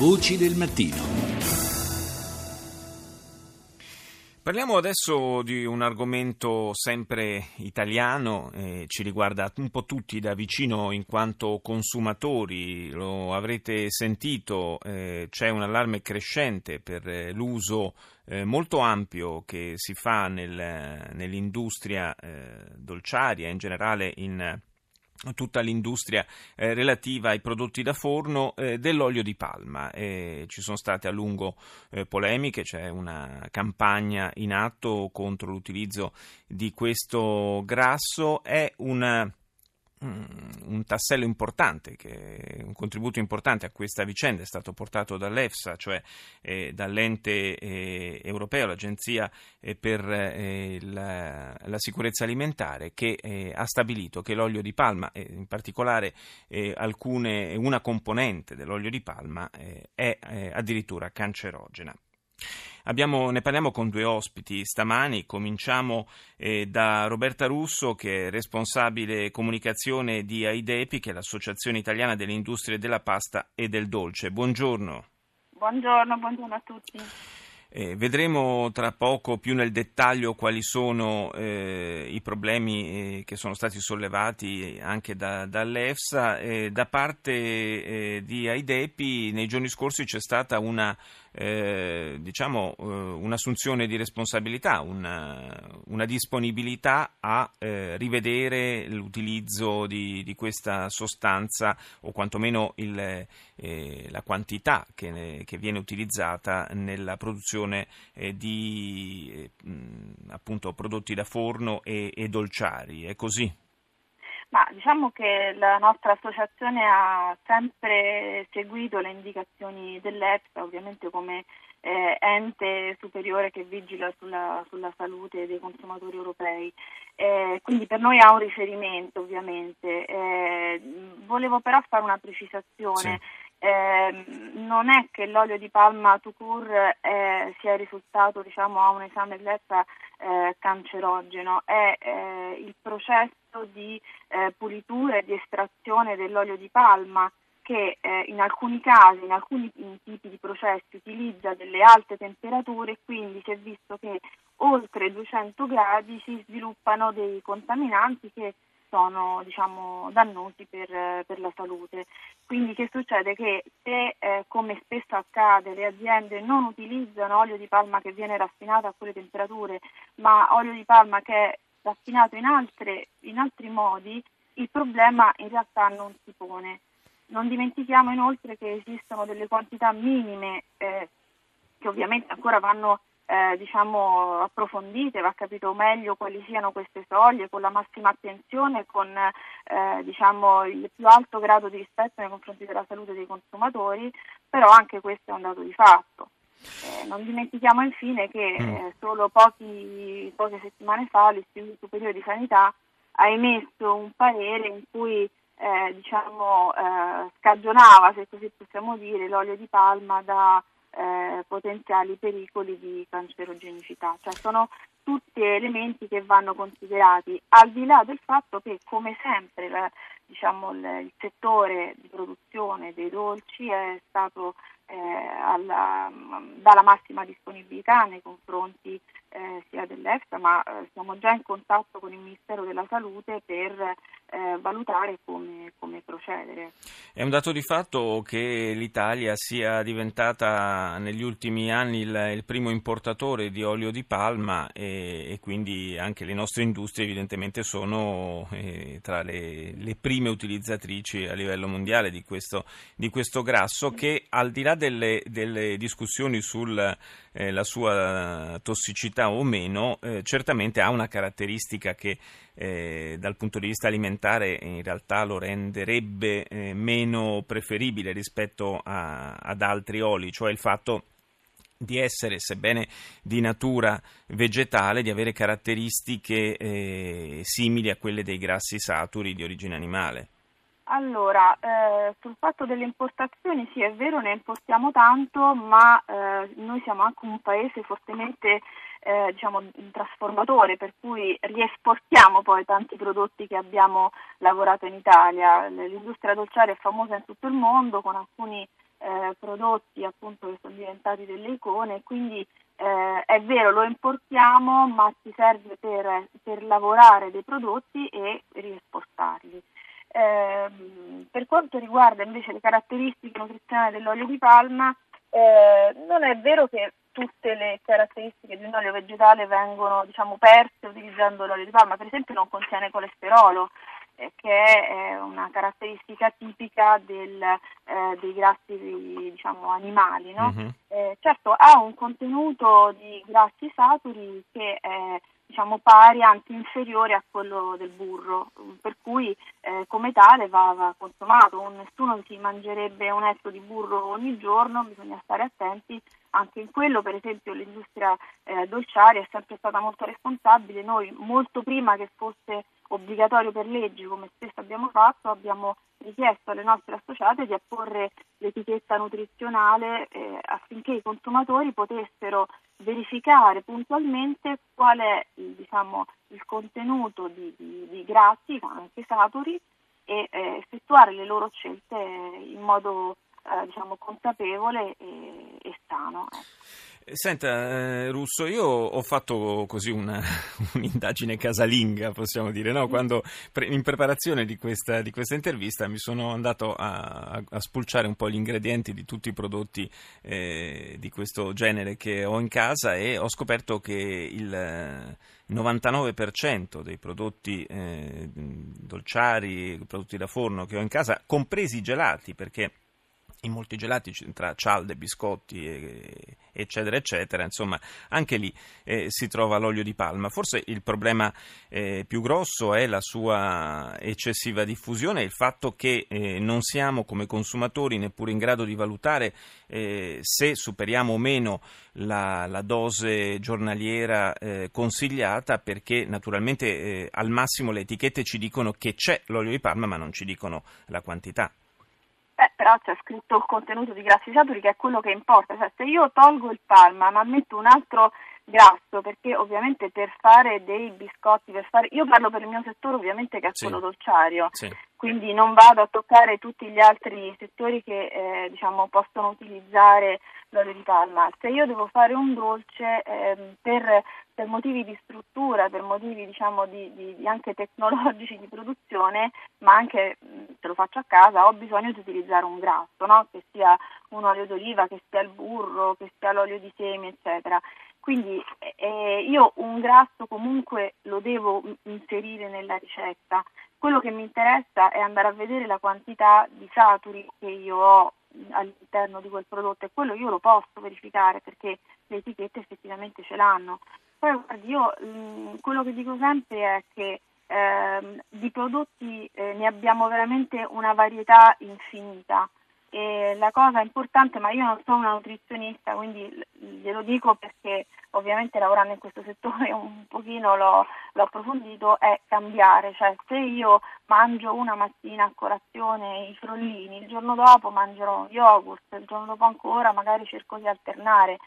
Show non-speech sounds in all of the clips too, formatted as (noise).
Voci del mattino. Parliamo adesso di un argomento sempre italiano, eh, ci riguarda un po' tutti da vicino in quanto consumatori, lo avrete sentito, eh, c'è un allarme crescente per eh, l'uso eh, molto ampio che si fa nel, nell'industria eh, dolciaria, in generale in tutta l'industria eh, relativa ai prodotti da forno eh, dell'olio di palma. Eh, ci sono state a lungo eh, polemiche, c'è una campagna in atto contro l'utilizzo di questo grasso, è una un tassello importante, un contributo importante a questa vicenda è stato portato dall'EFSA, cioè eh, dall'ente eh, europeo, l'Agenzia eh, per eh, la, la, sicurezza alimentare, che eh, ha stabilito che l'olio di palma, in particolare eh, alcune, una componente dell'olio di palma, è addirittura cancerogena. Abbiamo, ne parliamo con due ospiti stamani, cominciamo eh, da Roberta Russo che è responsabile comunicazione di AIDEPI, che è l'Associazione Italiana delle Industrie della Pasta e del Dolce. Buongiorno. Buongiorno, buongiorno a tutti. Eh, vedremo tra poco più nel dettaglio quali sono eh, i problemi eh, che sono stati sollevati anche da, dall'EFSA. Eh, da parte eh, di AIDEPI nei giorni scorsi c'è stata una eh, diciamo, eh, un'assunzione di responsabilità, una, una disponibilità a eh, rivedere l'utilizzo di, di, questa sostanza o quantomeno il, eh, la quantità che, che, viene utilizzata nella produzione eh, di appunto, prodotti da forno e, e dolciari. È così? Ma diciamo che la nostra associazione ha sempre seguito le indicazioni dell'EFSA, ovviamente come eh, ente superiore che vigila sulla, sulla, salute dei consumatori europei. Eh, quindi per noi ha un riferimento ovviamente. Eh, volevo però fare una precisazione. Sì. Eh, non è che l'olio di palma to cure eh, sia risultato diciamo, a un esame dell'EFSA eh, cancerogeno, è eh, il processo di eh, pulitura e di estrazione dell'olio di palma che eh, in alcuni casi, in alcuni tipi di processi utilizza delle alte temperature e quindi si è visto che oltre 200 gradi si sviluppano dei contaminanti che sono diciamo, dannosi per, per, la salute. Quindi che succede? Che se eh, come spesso accade le aziende non utilizzano olio di palma che viene raffinato a quelle temperature, ma olio di palma che è raffinato in, altre, in altri modi, il problema in realtà non si pone. Non dimentichiamo inoltre che esistono delle quantità minime eh, che ovviamente ancora vanno eh, diciamo, approfondite, va capito meglio quali siano queste soglie con la massima attenzione, con eh, diciamo, il più alto grado di rispetto nei confronti della salute dei consumatori, però anche questo è un dato di fatto. Non dimentichiamo infine che mm. eh, solo pochi, poche settimane fa l'Istituto Superiore di Sanità ha emesso un parere in cui eh, diciamo, eh, scagionava, se così possiamo dire, l'olio di palma da eh, potenziali pericoli di cancerogenicità, cioè sono tutti elementi che vanno considerati al di là del fatto che come sempre la, diciamo, il, il, settore di produzione dei dolci è stato eh, alla, dalla massima disponibilità nei confronti eh, sia dell'EFSA ma eh, siamo già in contatto con il Ministero della Salute per eh, valutare come, come, procedere. È un dato di fatto che l'Italia sia diventata negli ultimi anni il, il primo importatore di olio di palma e, e, quindi anche le nostre industrie evidentemente sono eh, tra le, le, prime utilizzatrici a livello mondiale di questo, di questo grasso che al di là delle, delle discussioni sulla eh, sua tossicità o meno, eh, certamente ha una caratteristica che eh, dal punto di vista alimentare in realtà lo renderebbe eh, meno preferibile rispetto a, ad altri oli, cioè il fatto di essere, sebbene di natura vegetale, di avere caratteristiche eh, simili a quelle dei grassi saturi di origine animale. Allora, eh, sul fatto delle importazioni sì è vero, ne importiamo tanto, ma eh, noi siamo anche un paese fortemente eh, diciamo, trasformatore, per cui riesportiamo poi tanti prodotti che abbiamo lavorato in Italia. L'industria dolciaria è famosa in tutto il mondo con alcuni eh, prodotti appunto che sono diventati delle icone, quindi eh, è vero lo importiamo ma ci serve per, per lavorare dei prodotti e riesportarli. Eh, per quanto riguarda invece le caratteristiche nutrizionali dell'olio di palma, eh, non è vero che tutte le caratteristiche di un olio vegetale vengono diciamo, perse utilizzando l'olio di palma, per esempio non contiene colesterolo, che è una caratteristica tipica del, eh, dei grassi diciamo, animali. No? Uh-huh. Eh, certo ha un contenuto di grassi saturi che è diciamo, pari, anzi inferiore a quello del burro, per cui eh, come tale va, va, consumato. Nessuno si mangerebbe un etto di burro ogni giorno, bisogna stare attenti anche in quello, per esempio l'industria eh, dolciaria è sempre stata molto responsabile, noi molto prima che fosse obbligatorio per legge, come spesso abbiamo fatto, abbiamo richiesto alle nostre associate di apporre l'etichetta nutrizionale eh, affinché i consumatori potessero verificare puntualmente qual è diciamo, il contenuto di, di, di grassi, anche saturi, e eh, effettuare le loro scelte in modo eh, diciamo, consapevole e, e sano. Senta, eh, Russo, io ho fatto così una, (laughs) un'indagine casalinga, possiamo dire, no? quando in preparazione di questa, di questa, intervista mi sono andato a, a, spulciare un po' gli ingredienti di tutti i prodotti eh, di questo genere che ho in casa e ho scoperto che il 99% dei prodotti eh, dolciari, prodotti da forno che ho in casa, compresi i gelati, perché in molti gelati tra cialde, biscotti, eccetera, eccetera, insomma, anche lì eh, si trova l'olio di palma. Forse il problema eh, più grosso è la sua eccessiva diffusione il fatto che eh, non siamo come consumatori neppure in grado di valutare eh, se superiamo o meno la, la dose giornaliera eh, consigliata, perché naturalmente eh, al massimo le etichette ci dicono che c'è l'olio di palma, ma non ci dicono la quantità. Eh, però c'è scritto il contenuto di grassi saturi che è quello che importa, cioè se io tolgo il palma ma metto un altro grasso, perché ovviamente per fare dei biscotti, per fare... io parlo per il mio settore ovviamente che è sì. quello dolciario, sì. quindi non vado a toccare tutti gli altri settori che eh, diciamo, possono utilizzare l'olio di palma. Se io devo fare un dolce eh, per per motivi di struttura, per motivi diciamo, di, di, di anche tecnologici di produzione, ma anche se lo faccio a casa, ho bisogno di utilizzare un grasso, no? che sia un olio d'oliva, che sia il burro, che sia l'olio di semi, eccetera. Quindi eh, io un grasso comunque lo devo inserire nella ricetta. Quello che mi interessa è andare a vedere la quantità di saturi che io ho all'interno di quel prodotto e quello io lo posso verificare perché le etichette effettivamente ce l'hanno. Poi guardi, io mh, mm, quello che dico sempre è che eh, di prodotti eh, ne abbiamo veramente una varietà infinita. E la cosa importante, ma io non sono una nutrizionista, quindi glielo dico perché ovviamente lavorando in questo settore (laughs) un pochino l'ho, l'ho approfondito, è cambiare, cioè se io mangio una mattina a colazione i frollini, il giorno dopo mangerò yogurt, il giorno dopo ancora magari cerco di alternare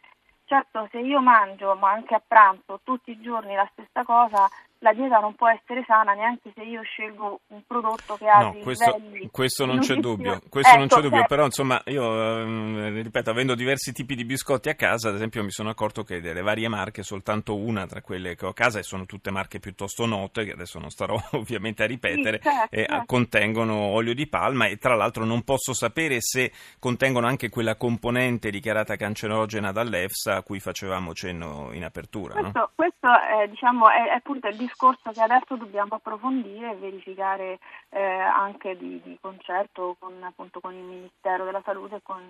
Certo, se io mangio, ma anche a pranzo, tutti i giorni la stessa cosa, la dieta non può essere sana neanche se io scelgo un prodotto che ha no, questo, questo non c'è dubbio, questo ecco, non c'è dubbio, certo. però insomma io eh, ripeto, avendo diversi tipi di biscotti a casa, ad esempio mi sono accorto che delle varie marche, soltanto una tra quelle che ho a casa e sono tutte marche piuttosto note, che adesso non starò (laughs) ovviamente a ripetere, sì, certo, eh, certo. contengono olio di palma e tra l'altro non posso sapere se contengono anche quella componente dichiarata cancerogena dall'EFSA a cui facevamo cenno in apertura. Questo, no? questo è, diciamo, è, è appunto il discorso discorso che adesso dobbiamo approfondire e verificare eh, anche di, di concerto con, appunto, con, il Ministero della Salute e con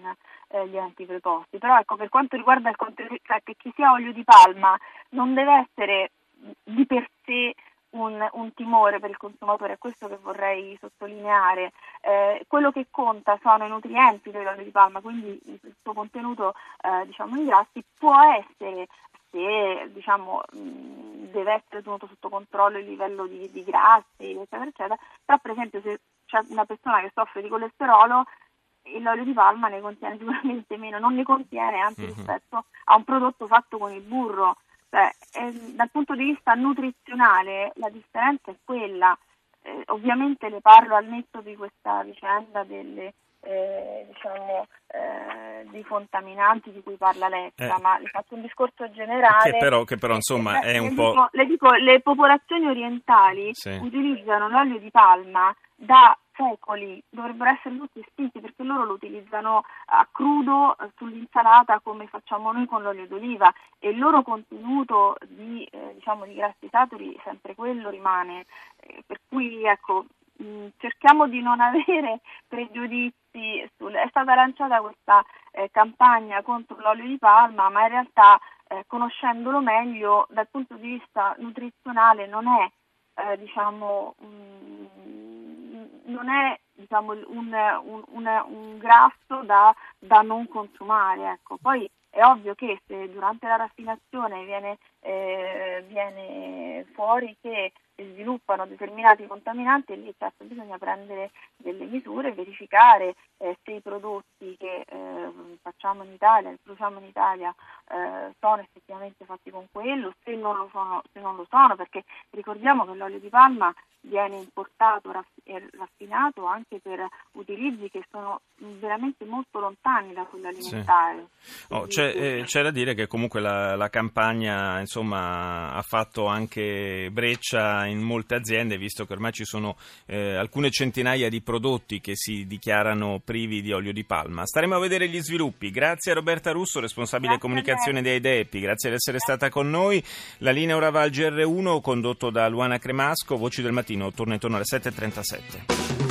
eh, gli enti preposti. Però ecco, per quanto riguarda il contenuto, cioè che ci sia olio di palma non deve essere di per sé un, un, timore per il consumatore, è questo che vorrei sottolineare. Eh, quello che conta sono i nutrienti dell'olio di palma, quindi il suo contenuto eh, diciamo, in grassi può essere se diciamo, deve essere tenuto sotto controllo il livello di, di grassi, eccetera, eccetera, però per esempio se c'è una persona che soffre di colesterolo l'olio di palma ne contiene (laughs) sicuramente meno, non ne contiene anzi mm-hmm. rispetto a un prodotto fatto con il burro. Cioè, eh, dal punto di vista nutrizionale la differenza è quella. Eh, ovviamente le parlo al netto di questa vicenda delle eh, diciamo, eh, di contaminanti di cui parla Letta, eh, ma le faccio un discorso generale. Che però, che però insomma è un le po'... Dico, le dico, le popolazioni orientali sì. utilizzano l'olio di palma da secoli, dovrebbero essere tutti estinti perché loro lo utilizzano a crudo sull'insalata come facciamo noi con l'olio d'oliva e il loro contenuto di, eh, diciamo, di grassi saturi sempre quello rimane. Eh, per cui ecco, mh, cerchiamo di non (laughs) avere pregiudizi. Sul... È stata lanciata questa eh, campagna contro l'olio di palma, ma in realtà eh, conoscendolo meglio dal punto di vista nutrizionale non è eh, diciamo, mh, non è diciamo, un, un, un, un, grasso da, da non consumare. Ecco. Poi è ovvio che se durante la raffinazione viene, eh, viene fuori che sviluppano determinati contaminanti e lì certo bisogna prendere delle misure, verificare eh, se i prodotti che eh, facciamo in Italia, produciamo in Italia eh, sono effettivamente fatti con quello, se non, lo sono, se non lo sono, perché ricordiamo che l'olio di palma viene importato e raffinato anche per utilizzi che sono veramente molto lontani da quello alimentare. Sì. Oh, c'è, eh, c'è, da dire che comunque la, la campagna insomma, ha fatto anche breccia in molte aziende, visto che ormai ci sono eh, alcune centinaia di prodotti che si dichiarano privi di olio di palma. Staremo a vedere gli sviluppi. Grazie a Roberta Russo, responsabile Grazie comunicazione dei DEPI, grazie di essere stata con noi. La linea ora va al GR1 condotto da Luana Cremasco, Voci del Mattino, torna intorno alle 7.37.